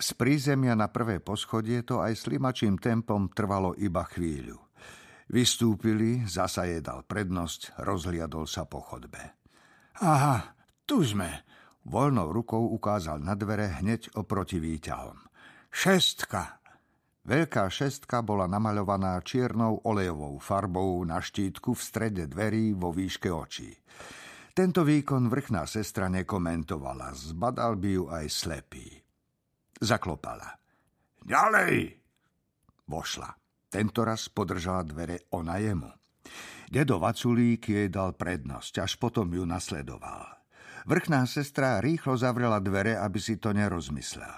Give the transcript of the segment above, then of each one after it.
Z prízemia na prvé poschodie to aj slimačím tempom trvalo iba chvíľu. Vystúpili, zasa je dal prednosť, rozhliadol sa po chodbe. Aha, tu sme. Voľnou rukou ukázal na dvere hneď oproti výťahom. Šestka. Veľká šestka bola namaľovaná čiernou olejovou farbou na štítku v strede dverí vo výške očí. Tento výkon vrchná sestra nekomentovala, zbadal by ju aj slepý. Zaklopala. Ďalej! Vošla. Tento raz podržala dvere ona jemu. Dedo Vaculík jej dal prednosť, až potom ju nasledoval. Vrchná sestra rýchlo zavrela dvere, aby si to nerozmyslel.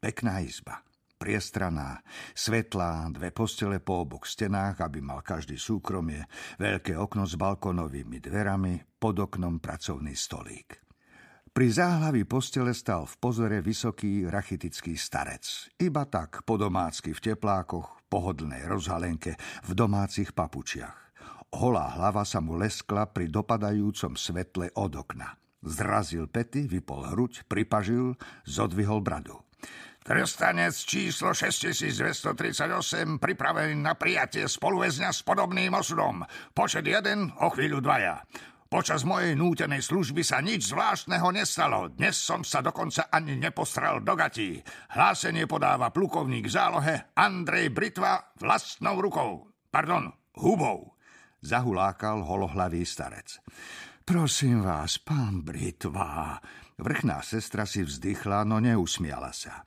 Pekná izba, priestraná, svetlá, dve postele po obok stenách, aby mal každý súkromie, veľké okno s balkonovými dverami, pod oknom pracovný stolík. Pri záhlavi postele stal v pozore vysoký rachitický starec. Iba tak po domácky v teplákoch, pohodlnej rozhalenke, v domácich papučiach. Holá hlava sa mu leskla pri dopadajúcom svetle od okna. Zrazil pety, vypol hruď, pripažil, zodvihol bradu. Trestanec číslo 6238 pripravený na prijatie spoluväzňa s podobným osudom. Počet jeden, o chvíľu dvaja. Počas mojej nútenej služby sa nič zvláštneho nestalo. Dnes som sa dokonca ani nepostral do gatí. Hlásenie podáva plukovník zálohe Andrej Britva vlastnou rukou. Pardon, hubou. Zahulákal holohlavý starec. Prosím vás, pán Britva. Vrchná sestra si vzdychla, no neusmiala sa.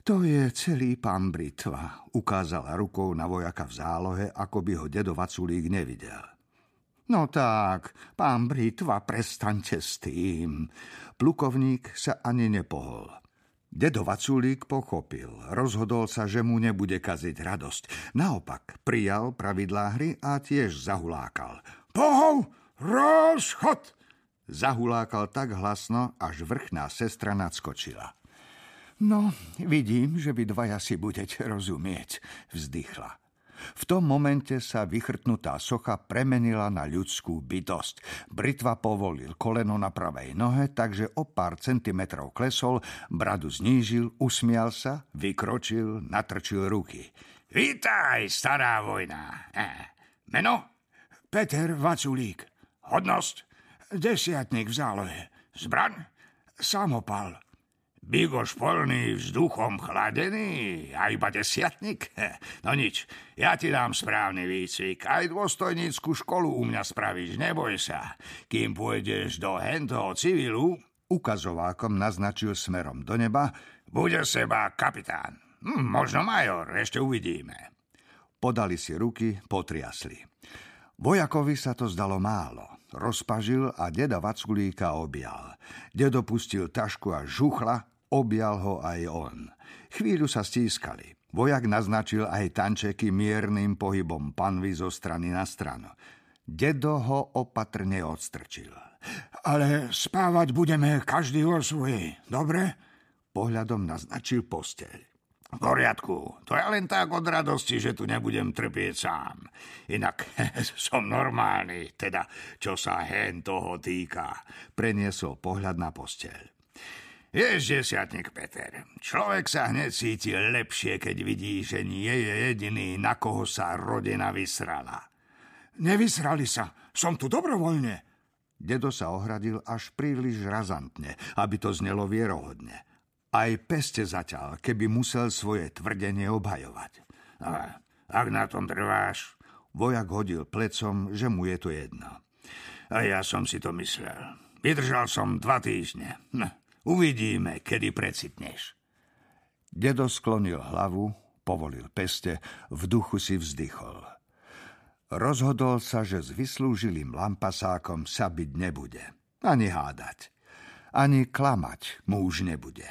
To je celý pán Britva, ukázala rukou na vojaka v zálohe, ako by ho dedo Vaculík nevidel. No tak, pán Britva, prestaňte s tým. Plukovník sa ani nepohol. Dedo Vaculík pochopil. Rozhodol sa, že mu nebude kaziť radosť. Naopak, prijal pravidlá hry a tiež zahulákal. Pohov, rozchod! Zahulákal tak hlasno, až vrchná sestra nadskočila. No, vidím, že vy dvaja si budete rozumieť, vzdychla. V tom momente sa vychrtnutá socha premenila na ľudskú bytosť. Britva povolil koleno na pravej nohe, takže o pár centimetrov klesol, bradu znížil, usmial sa, vykročil, natrčil ruky. Vítaj, stará vojna. Eh, meno? Peter Vaculík. Hodnosť? Desiatník v zálohe. Zbraň? Samopal. Bigoš polný, vzduchom chladený a iba desiatnik? No nič, ja ti dám správny výcvik. Aj dôstojnícku školu u mňa spravíš, neboj sa. Kým pôjdeš do hentoho civilu, ukazovákom naznačil smerom do neba, bude seba kapitán. Hm, možno major, ešte uvidíme. Podali si ruky, potriasli. Vojakovi sa to zdalo málo. Rozpažil a deda Vaculíka objal. Dedo pustil tašku a žuchla, objal ho aj on. Chvíľu sa stískali. Vojak naznačil aj tančeky miernym pohybom panvy zo strany na stranu. Dedo ho opatrne odstrčil. Ale spávať budeme každý o svojej, dobre? Pohľadom naznačil posteľ. V poriadku. To je len tak od radosti, že tu nebudem trpieť sám. Inak som normálny, teda čo sa hen toho týka. Preniesol pohľad na posteľ. Vieš, desiatník Peter, človek sa hneď cíti lepšie, keď vidí, že nie je jediný, na koho sa rodina vysrala. Nevysrali sa, som tu dobrovoľne. Dedo sa ohradil až príliš razantne, aby to znelo vierohodne. Aj peste zaťal, keby musel svoje tvrdenie obhajovať. A, ak na tom trváš... Vojak hodil plecom, že mu je to jedno. A ja som si to myslel. Vydržal som dva týždne. Hm, uvidíme, kedy precitneš. Dedo sklonil hlavu, povolil peste, v duchu si vzdychol. Rozhodol sa, že s vyslúžilým lampasákom sa byť nebude. Ani hádať. Ani klamať mu už nebude.